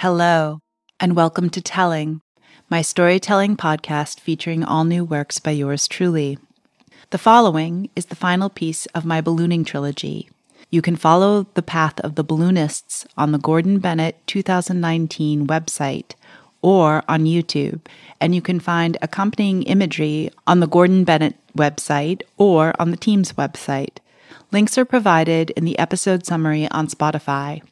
Hello, and welcome to Telling, my storytelling podcast featuring all new works by yours truly. The following is the final piece of my ballooning trilogy. You can follow the path of the balloonists on the Gordon Bennett 2019 website or on YouTube, and you can find accompanying imagery on the Gordon Bennett website or on the team's website. Links are provided in the episode summary on Spotify.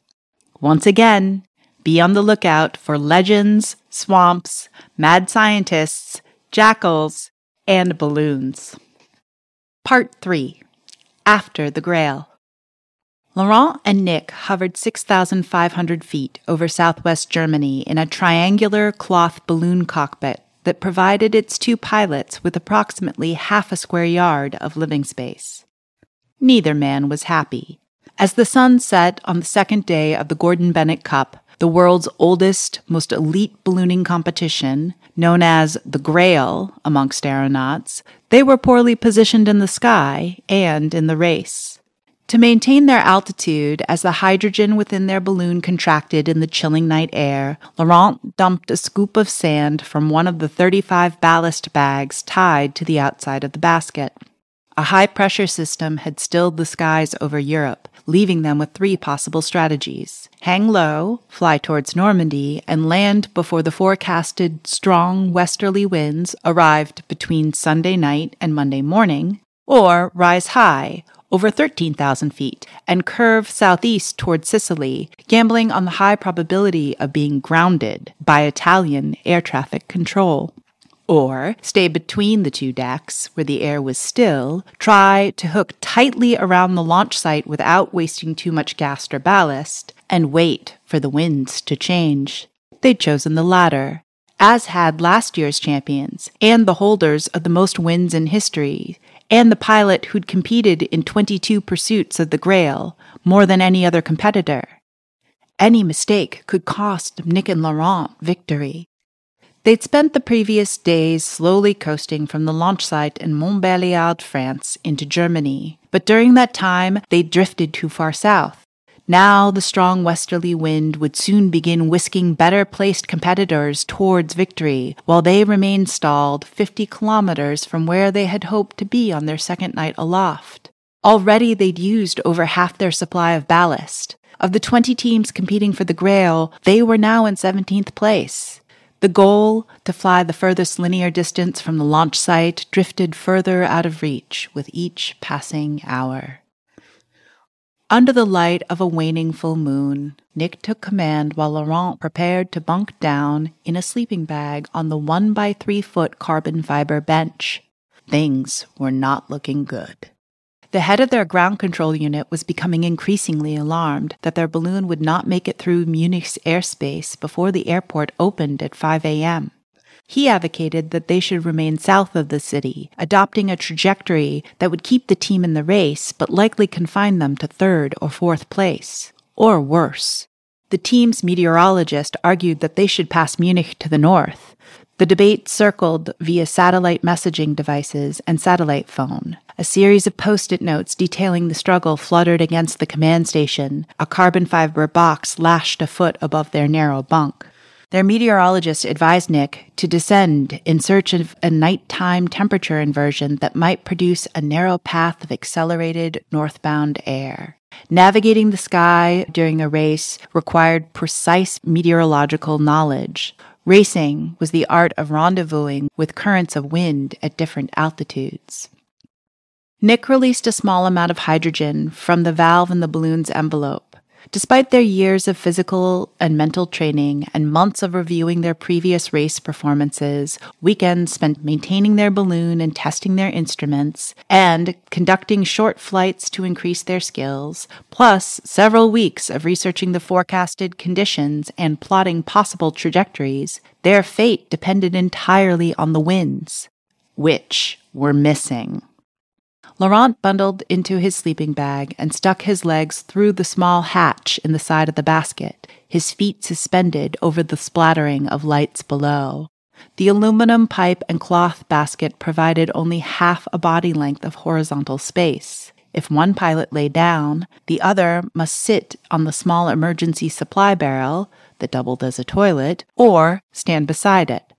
Once again, be on the lookout for legends, swamps, mad scientists, jackals, and balloons. Part 3 After the Grail. Laurent and Nick hovered 6,500 feet over southwest Germany in a triangular cloth balloon cockpit that provided its two pilots with approximately half a square yard of living space. Neither man was happy. As the sun set on the second day of the Gordon Bennett Cup, the world's oldest, most elite ballooning competition, known as the Grail amongst aeronauts, they were poorly positioned in the sky and in the race. To maintain their altitude as the hydrogen within their balloon contracted in the chilling night air, Laurent dumped a scoop of sand from one of the 35 ballast bags tied to the outside of the basket. A high pressure system had stilled the skies over Europe, leaving them with three possible strategies hang low, fly towards Normandy, and land before the forecasted strong westerly winds arrived between Sunday night and Monday morning, or rise high, over 13,000 feet, and curve southeast toward Sicily, gambling on the high probability of being grounded by Italian air traffic control. Or stay between the two decks where the air was still, try to hook tightly around the launch site without wasting too much gas or ballast, and wait for the winds to change. They'd chosen the latter, as had last year's champions and the holders of the most wins in history, and the pilot who'd competed in 22 pursuits of the Grail, more than any other competitor. Any mistake could cost Nick and Laurent victory. They'd spent the previous days slowly coasting from the launch site in Montbéliard, France, into Germany, but during that time they'd drifted too far south. Now the strong westerly wind would soon begin whisking better placed competitors towards victory, while they remained stalled 50 kilometers from where they had hoped to be on their second night aloft. Already they'd used over half their supply of ballast. Of the 20 teams competing for the Grail, they were now in 17th place. The goal, to fly the furthest linear distance from the launch site, drifted further out of reach with each passing hour. Under the light of a waning full moon, Nick took command while Laurent prepared to bunk down in a sleeping bag on the one by three foot carbon fiber bench. Things were not looking good. The head of their ground control unit was becoming increasingly alarmed that their balloon would not make it through Munich's airspace before the airport opened at 5 a.m. He advocated that they should remain south of the city, adopting a trajectory that would keep the team in the race but likely confine them to third or fourth place. Or worse. The team's meteorologist argued that they should pass Munich to the north. The debate circled via satellite messaging devices and satellite phone. A series of post it notes detailing the struggle fluttered against the command station, a carbon fiber box lashed a foot above their narrow bunk. Their meteorologist advised Nick to descend in search of a nighttime temperature inversion that might produce a narrow path of accelerated northbound air. Navigating the sky during a race required precise meteorological knowledge. Racing was the art of rendezvousing with currents of wind at different altitudes. Nick released a small amount of hydrogen from the valve in the balloon's envelope. Despite their years of physical and mental training and months of reviewing their previous race performances, weekends spent maintaining their balloon and testing their instruments, and conducting short flights to increase their skills, plus several weeks of researching the forecasted conditions and plotting possible trajectories, their fate depended entirely on the winds, which were missing. Laurent bundled into his sleeping bag and stuck his legs through the small hatch in the side of the basket, his feet suspended over the splattering of lights below. The aluminum pipe and cloth basket provided only half a body length of horizontal space. If one pilot lay down, the other must sit on the small emergency supply barrel that doubled as a toilet or stand beside it.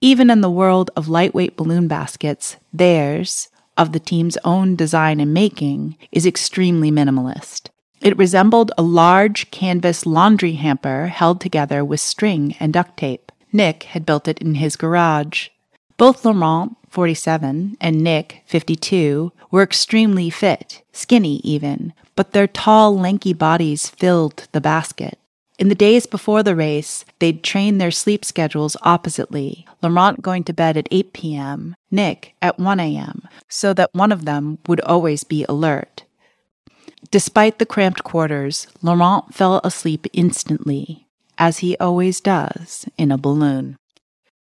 Even in the world of lightweight balloon baskets, theirs, of the team's own design and making, is extremely minimalist. It resembled a large canvas laundry hamper held together with string and duct tape. Nick had built it in his garage. Both Laurent, 47, and Nick, 52, were extremely fit, skinny even, but their tall, lanky bodies filled the basket. In the days before the race, they'd train their sleep schedules oppositely, Laurent going to bed at 8 p.m., Nick at 1 a.m., so that one of them would always be alert. Despite the cramped quarters, Laurent fell asleep instantly, as he always does in a balloon.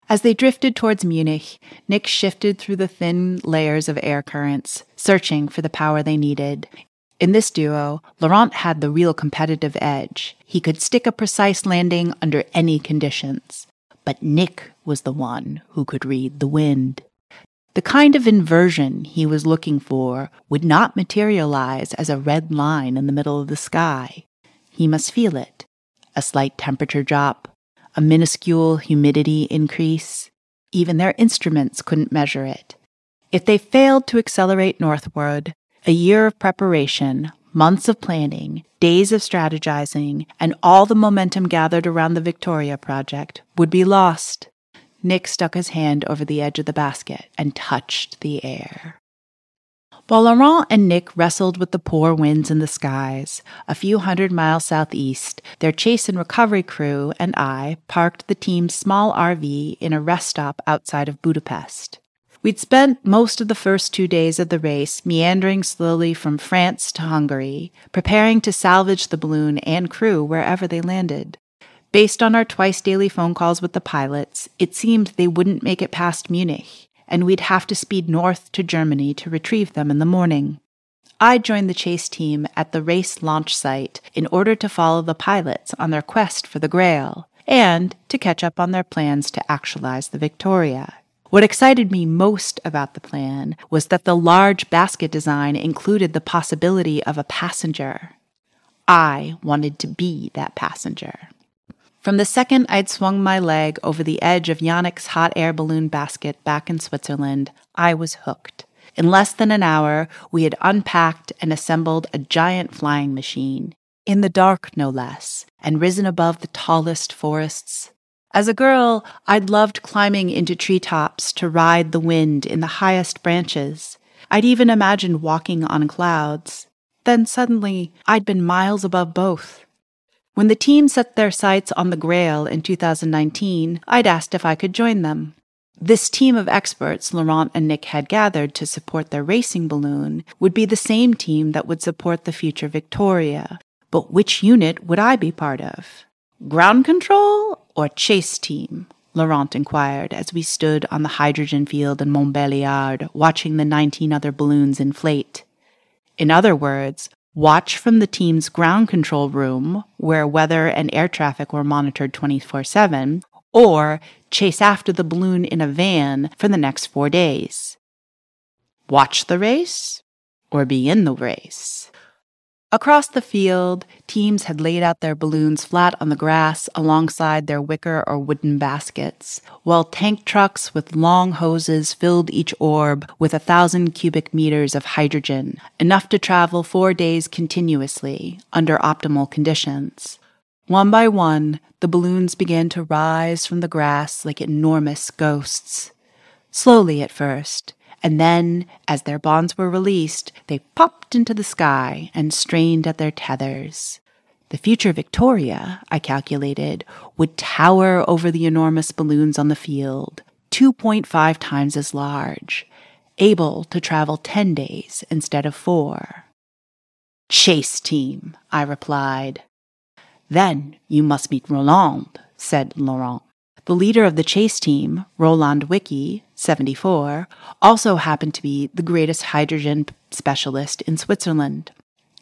As they drifted towards Munich, Nick shifted through the thin layers of air currents, searching for the power they needed, in this duo, Laurent had the real competitive edge. He could stick a precise landing under any conditions. But Nick was the one who could read the wind. The kind of inversion he was looking for would not materialize as a red line in the middle of the sky. He must feel it a slight temperature drop, a minuscule humidity increase. Even their instruments couldn't measure it. If they failed to accelerate northward, a year of preparation, months of planning, days of strategizing, and all the momentum gathered around the Victoria project would be lost. Nick stuck his hand over the edge of the basket and touched the air. While Laurent and Nick wrestled with the poor winds in the skies, a few hundred miles southeast, their chase and recovery crew and I parked the team's small RV in a rest stop outside of Budapest. We'd spent most of the first two days of the race meandering slowly from France to Hungary, preparing to salvage the balloon and crew wherever they landed. Based on our twice daily phone calls with the pilots, it seemed they wouldn't make it past Munich, and we'd have to speed north to Germany to retrieve them in the morning. I joined the chase team at the race launch site in order to follow the pilots on their quest for the Grail and to catch up on their plans to actualize the Victoria. What excited me most about the plan was that the large basket design included the possibility of a passenger. I wanted to be that passenger. From the second I'd swung my leg over the edge of Yannick's hot air balloon basket back in Switzerland, I was hooked. In less than an hour, we had unpacked and assembled a giant flying machine, in the dark no less, and risen above the tallest forests as a girl, I'd loved climbing into treetops to ride the wind in the highest branches. I'd even imagined walking on clouds. Then suddenly, I'd been miles above both. When the team set their sights on the Grail in 2019, I'd asked if I could join them. This team of experts Laurent and Nick had gathered to support their racing balloon would be the same team that would support the future Victoria. But which unit would I be part of? Ground control or chase team? Laurent inquired as we stood on the hydrogen field in Montbéliard watching the 19 other balloons inflate. In other words, watch from the team's ground control room, where weather and air traffic were monitored 24 7, or chase after the balloon in a van for the next four days. Watch the race or be in the race? Across the field, teams had laid out their balloons flat on the grass alongside their wicker or wooden baskets, while tank trucks with long hoses filled each orb with a thousand cubic meters of hydrogen, enough to travel four days continuously under optimal conditions. One by one, the balloons began to rise from the grass like enormous ghosts. Slowly at first, and then, as their bonds were released, they popped into the sky and strained at their tethers. The future Victoria, I calculated, would tower over the enormous balloons on the field, 2.5 times as large, able to travel 10 days instead of four. Chase team, I replied. Then you must meet Roland, said Laurent. The leader of the chase team, Roland Wicki, 74, also happened to be the greatest hydrogen specialist in Switzerland.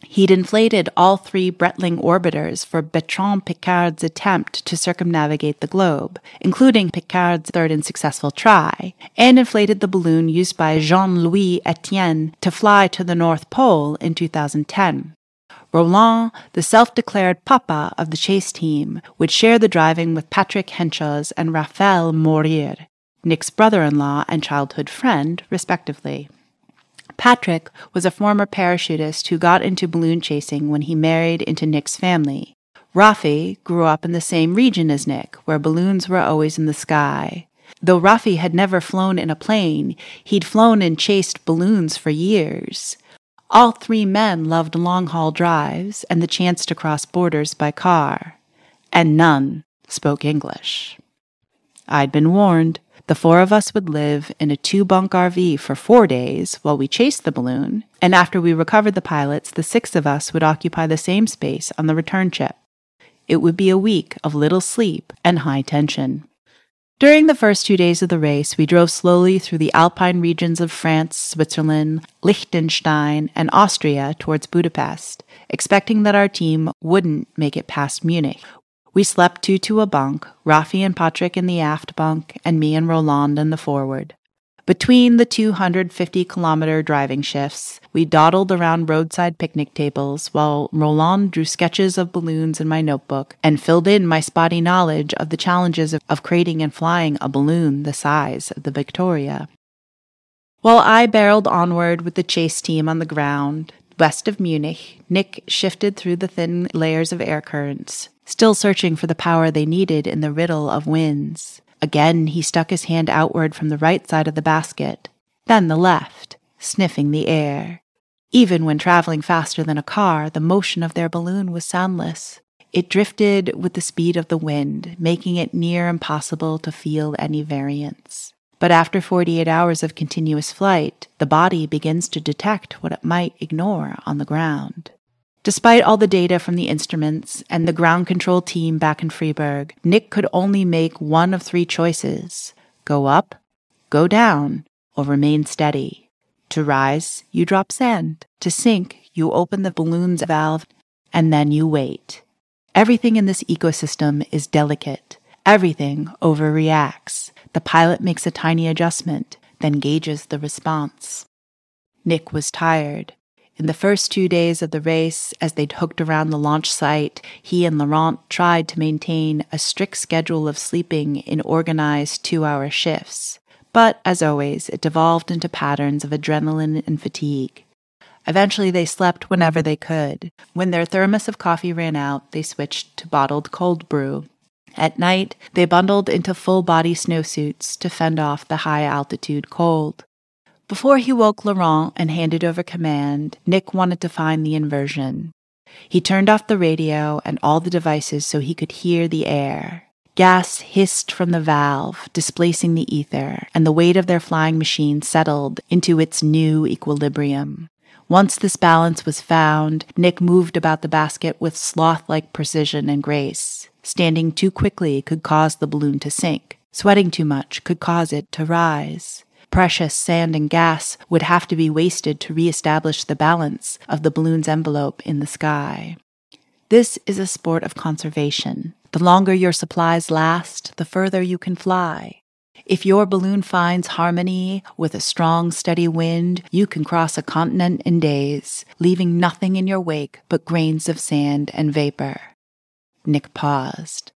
He'd inflated all three Breitling orbiters for Bertrand Piccard's attempt to circumnavigate the globe, including Piccard's third and successful try, and inflated the balloon used by Jean Louis Etienne to fly to the North Pole in 2010. Roland, the self declared papa of the chase team, would share the driving with Patrick Hentschels and Raphael Mourir, Nick's brother in law and childhood friend, respectively. Patrick was a former parachutist who got into balloon chasing when he married into Nick's family. Rafi grew up in the same region as Nick, where balloons were always in the sky. Though Rafi had never flown in a plane, he'd flown and chased balloons for years. All three men loved long haul drives and the chance to cross borders by car, and none spoke English. I'd been warned. The four of us would live in a two bunk RV for four days while we chased the balloon, and after we recovered the pilots, the six of us would occupy the same space on the return trip. It would be a week of little sleep and high tension. During the first two days of the race, we drove slowly through the alpine regions of France, Switzerland, Liechtenstein, and Austria towards Budapest, expecting that our team wouldn't make it past Munich. We slept two to a bunk, Rafi and Patrick in the aft bunk, and me and Roland in the forward. Between the 250 kilometer driving shifts, we dawdled around roadside picnic tables while Roland drew sketches of balloons in my notebook and filled in my spotty knowledge of the challenges of, of creating and flying a balloon the size of the Victoria. While I barreled onward with the chase team on the ground, west of Munich, Nick shifted through the thin layers of air currents, still searching for the power they needed in the riddle of winds. Again, he stuck his hand outward from the right side of the basket, then the left, sniffing the air. Even when traveling faster than a car, the motion of their balloon was soundless. It drifted with the speed of the wind, making it near impossible to feel any variance. But after 48 hours of continuous flight, the body begins to detect what it might ignore on the ground. Despite all the data from the instruments and the ground control team back in Freiburg, Nick could only make one of three choices go up, go down, or remain steady. To rise, you drop sand. To sink, you open the balloon's valve, and then you wait. Everything in this ecosystem is delicate. Everything overreacts. The pilot makes a tiny adjustment, then gauges the response. Nick was tired. In the first two days of the race, as they'd hooked around the launch site, he and Laurent tried to maintain a strict schedule of sleeping in organized two hour shifts. But, as always, it devolved into patterns of adrenaline and fatigue. Eventually, they slept whenever they could. When their thermos of coffee ran out, they switched to bottled cold brew. At night, they bundled into full body snowsuits to fend off the high altitude cold. Before he woke Laurent and handed over command, Nick wanted to find the inversion. He turned off the radio and all the devices so he could hear the air. Gas hissed from the valve, displacing the ether, and the weight of their flying machine settled into its new equilibrium. Once this balance was found, Nick moved about the basket with sloth like precision and grace. Standing too quickly could cause the balloon to sink. Sweating too much could cause it to rise. Precious sand and gas would have to be wasted to reestablish the balance of the balloon's envelope in the sky. This is a sport of conservation. The longer your supplies last, the further you can fly. If your balloon finds harmony with a strong, steady wind, you can cross a continent in days, leaving nothing in your wake but grains of sand and vapor. Nick paused.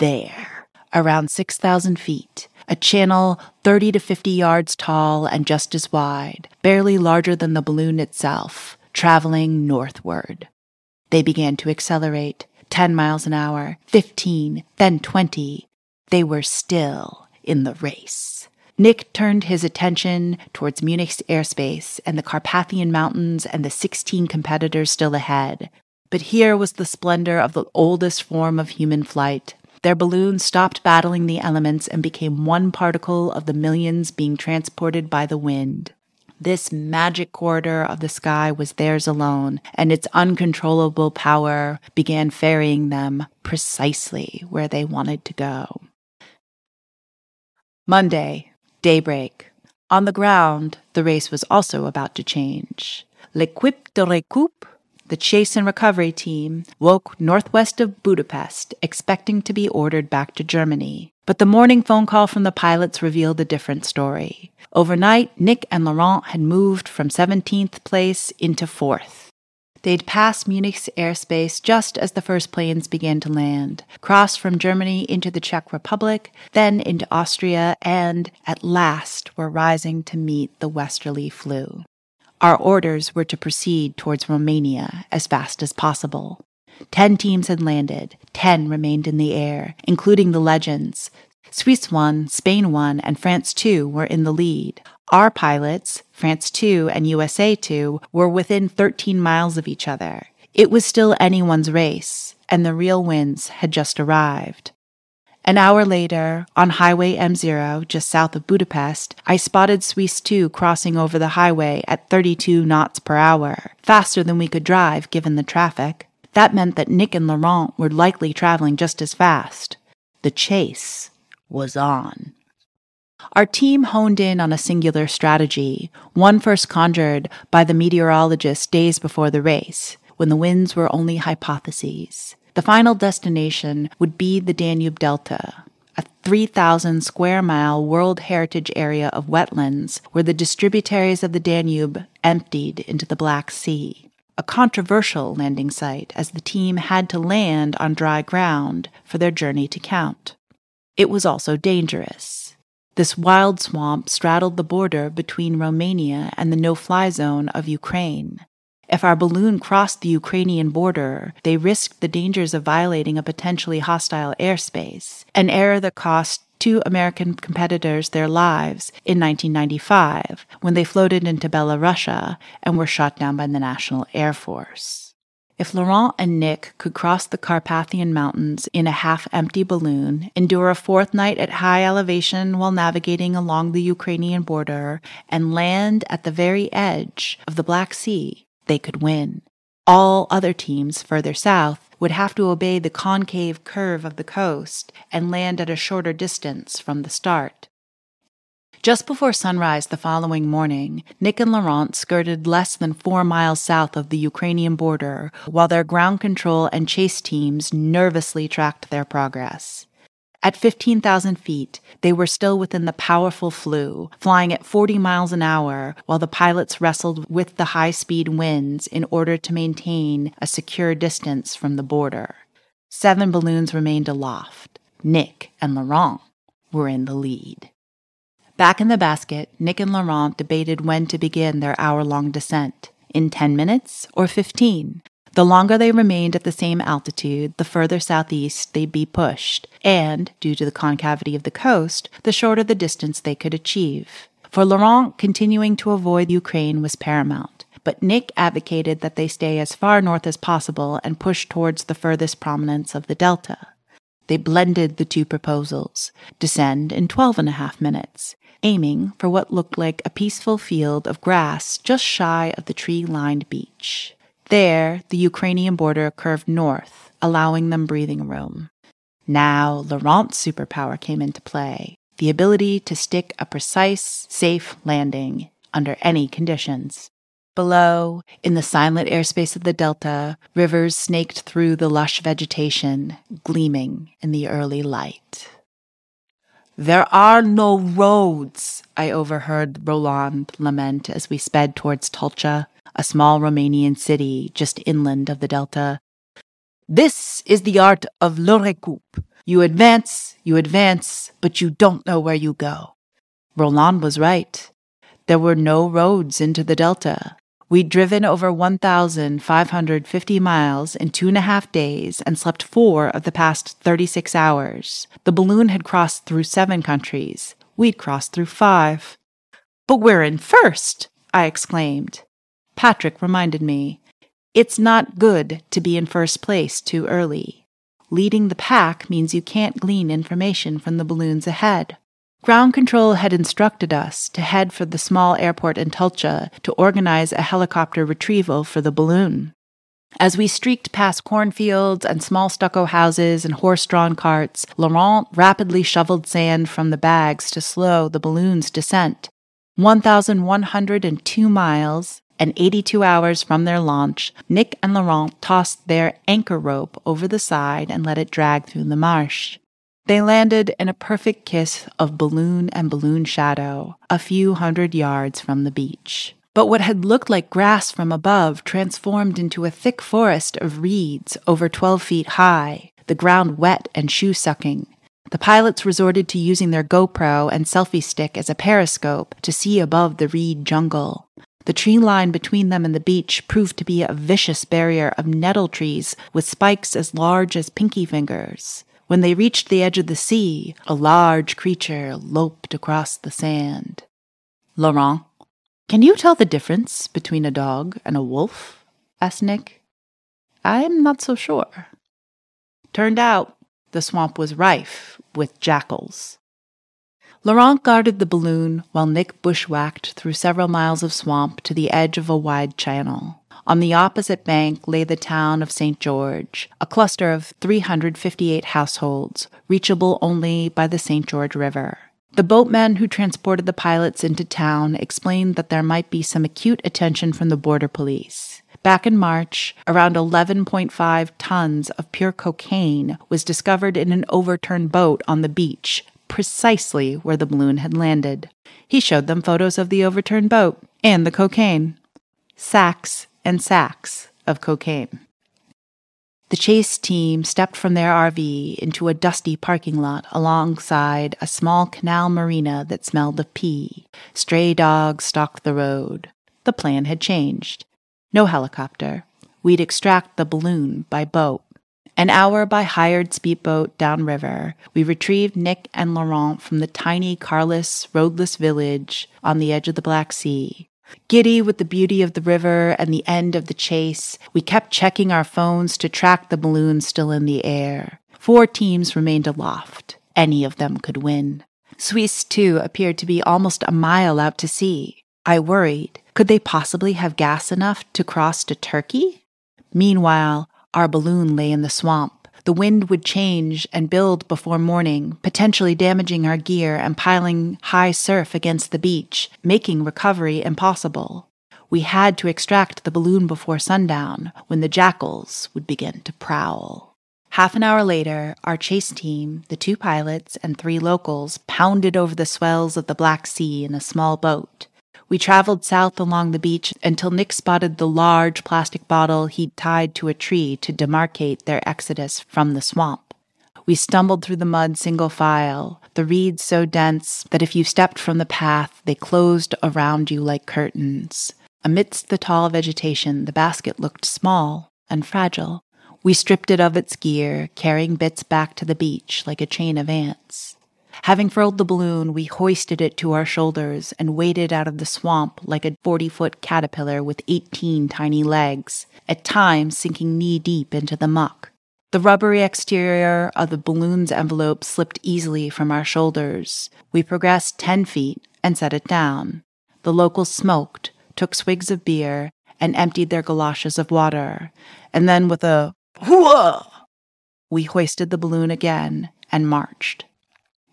There, around 6,000 feet, a channel 30 to 50 yards tall and just as wide, barely larger than the balloon itself, traveling northward. They began to accelerate 10 miles an hour, 15, then 20. They were still in the race. Nick turned his attention towards Munich's airspace and the Carpathian Mountains and the 16 competitors still ahead. But here was the splendor of the oldest form of human flight, their balloon stopped battling the elements and became one particle of the millions being transported by the wind. This magic corridor of the sky was theirs alone, and its uncontrollable power began ferrying them precisely where they wanted to go. Monday, daybreak. On the ground, the race was also about to change. L'équipe de récup the chase and recovery team woke northwest of Budapest, expecting to be ordered back to Germany. But the morning phone call from the pilots revealed a different story. Overnight, Nick and Laurent had moved from 17th place into 4th. They'd passed Munich's airspace just as the first planes began to land, crossed from Germany into the Czech Republic, then into Austria, and at last were rising to meet the westerly flue. Our orders were to proceed towards Romania as fast as possible. Ten teams had landed, ten remained in the air, including the legends. Swiss 1, Spain 1, and France 2 were in the lead. Our pilots, France 2 and USA 2, were within 13 miles of each other. It was still anyone's race, and the real winds had just arrived. An hour later, on Highway M0, just south of Budapest, I spotted Swiss 2 crossing over the highway at 32 knots per hour, faster than we could drive given the traffic. That meant that Nick and Laurent were likely traveling just as fast. The chase was on. Our team honed in on a singular strategy, one first conjured by the meteorologist days before the race, when the winds were only hypotheses. The final destination would be the Danube Delta, a 3,000 square mile World Heritage Area of wetlands where the distributaries of the Danube emptied into the Black Sea. A controversial landing site, as the team had to land on dry ground for their journey to count. It was also dangerous. This wild swamp straddled the border between Romania and the no fly zone of Ukraine. If our balloon crossed the Ukrainian border, they risked the dangers of violating a potentially hostile airspace, an error that cost two American competitors their lives in 1995 when they floated into Belarusia and were shot down by the National Air Force. If Laurent and Nick could cross the Carpathian Mountains in a half empty balloon, endure a fourth night at high elevation while navigating along the Ukrainian border, and land at the very edge of the Black Sea, they could win. All other teams further south would have to obey the concave curve of the coast and land at a shorter distance from the start. Just before sunrise the following morning, Nick and Laurent skirted less than four miles south of the Ukrainian border while their ground control and chase teams nervously tracked their progress. At 15,000 feet, they were still within the powerful flue, flying at 40 miles an hour while the pilots wrestled with the high speed winds in order to maintain a secure distance from the border. Seven balloons remained aloft. Nick and Laurent were in the lead. Back in the basket, Nick and Laurent debated when to begin their hour long descent in 10 minutes or 15. The longer they remained at the same altitude, the further southeast they'd be pushed, and, due to the concavity of the coast, the shorter the distance they could achieve. For Laurent, continuing to avoid Ukraine was paramount, but Nick advocated that they stay as far north as possible and push towards the furthest prominence of the delta. They blended the two proposals, descend in twelve and a half minutes, aiming for what looked like a peaceful field of grass just shy of the tree lined beach. There, the Ukrainian border curved north, allowing them breathing room. Now, Laurent's superpower came into play the ability to stick a precise, safe landing under any conditions. Below, in the silent airspace of the delta, rivers snaked through the lush vegetation, gleaming in the early light. There are no roads, I overheard Roland lament as we sped towards Tulcea, a small Romanian city just inland of the delta. This is the art of le recoupe. You advance, you advance, but you don't know where you go. Roland was right. There were no roads into the delta. We'd driven over 1,550 miles in two and a half days and slept four of the past 36 hours. The balloon had crossed through seven countries. We'd crossed through five. But we're in first, I exclaimed. Patrick reminded me. It's not good to be in first place too early. Leading the pack means you can't glean information from the balloons ahead. Ground control had instructed us to head for the small airport in Tulcea to organize a helicopter retrieval for the balloon. As we streaked past cornfields and small stucco houses and horse drawn carts, Laurent rapidly shoveled sand from the bags to slow the balloon's descent. 1,102 miles, and 82 hours from their launch, Nick and Laurent tossed their anchor rope over the side and let it drag through the marsh. They landed in a perfect kiss of balloon and balloon shadow, a few hundred yards from the beach. But what had looked like grass from above transformed into a thick forest of reeds over 12 feet high, the ground wet and shoe sucking. The pilots resorted to using their GoPro and selfie stick as a periscope to see above the reed jungle. The tree line between them and the beach proved to be a vicious barrier of nettle trees with spikes as large as pinky fingers. When they reached the edge of the sea, a large creature loped across the sand. Laurent, can you tell the difference between a dog and a wolf? asked Nick. I'm not so sure. Turned out the swamp was rife with jackals. Laurent guarded the balloon while Nick bushwhacked through several miles of swamp to the edge of a wide channel. On the opposite bank lay the town of St. George, a cluster of 358 households, reachable only by the St. George River. The boatmen who transported the pilots into town explained that there might be some acute attention from the border police. Back in March, around 11.5 tons of pure cocaine was discovered in an overturned boat on the beach precisely where the balloon had landed. He showed them photos of the overturned boat and the cocaine. Sacks and sacks of cocaine. The chase team stepped from their RV into a dusty parking lot alongside a small canal marina that smelled of pee. Stray dogs stalked the road. The plan had changed. No helicopter. We'd extract the balloon by boat. An hour by hired speedboat downriver, we retrieved Nick and Laurent from the tiny, carless, roadless village on the edge of the Black Sea. Giddy with the beauty of the river and the end of the chase, we kept checking our phones to track the balloon still in the air. Four teams remained aloft. Any of them could win. Suisse, too, appeared to be almost a mile out to sea. I worried. Could they possibly have gas enough to cross to Turkey? Meanwhile, our balloon lay in the swamp. The wind would change and build before morning, potentially damaging our gear and piling high surf against the beach, making recovery impossible. We had to extract the balloon before sundown, when the jackals would begin to prowl. Half an hour later, our chase team, the two pilots, and three locals pounded over the swells of the Black Sea in a small boat. We traveled south along the beach until Nick spotted the large plastic bottle he'd tied to a tree to demarcate their exodus from the swamp. We stumbled through the mud single file, the reeds so dense that if you stepped from the path, they closed around you like curtains. Amidst the tall vegetation, the basket looked small and fragile. We stripped it of its gear, carrying bits back to the beach like a chain of ants. Having furled the balloon, we hoisted it to our shoulders and waded out of the swamp like a 40 foot caterpillar with 18 tiny legs, at times sinking knee deep into the muck. The rubbery exterior of the balloon's envelope slipped easily from our shoulders. We progressed 10 feet and set it down. The locals smoked, took swigs of beer, and emptied their galoshes of water. And then, with a whoa, we hoisted the balloon again and marched.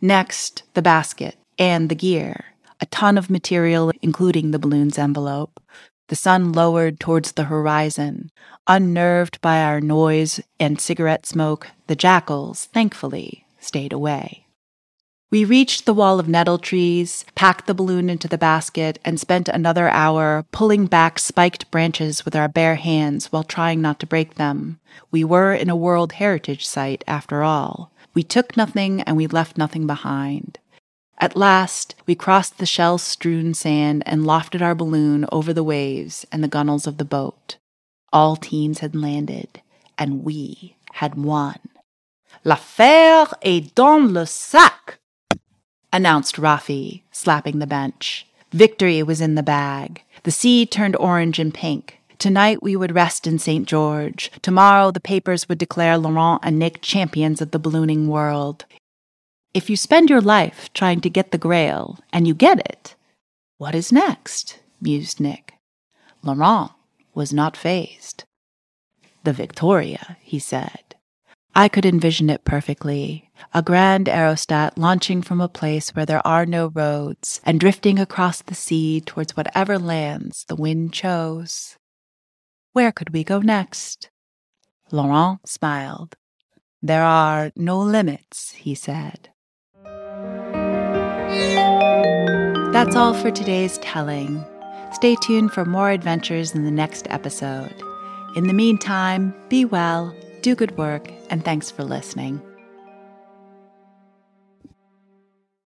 Next, the basket and the gear, a ton of material, including the balloon's envelope. The sun lowered towards the horizon. Unnerved by our noise and cigarette smoke, the jackals, thankfully, stayed away. We reached the wall of nettle trees, packed the balloon into the basket, and spent another hour pulling back spiked branches with our bare hands while trying not to break them. We were in a World Heritage Site, after all. We took nothing and we left nothing behind. At last, we crossed the shell strewn sand and lofted our balloon over the waves and the gunwales of the boat. All teams had landed, and we had won. L'affaire est dans le sac, announced Rafi, slapping the bench. Victory was in the bag. The sea turned orange and pink. Tonight we would rest in St. George. Tomorrow the papers would declare Laurent and Nick champions of the ballooning world. If you spend your life trying to get the grail and you get it, what is next? mused Nick. Laurent was not fazed. The Victoria, he said. I could envision it perfectly. A grand aerostat launching from a place where there are no roads and drifting across the sea towards whatever lands the wind chose. Where could we go next? Laurent smiled. There are no limits, he said. That's all for today's telling. Stay tuned for more adventures in the next episode. In the meantime, be well, do good work, and thanks for listening.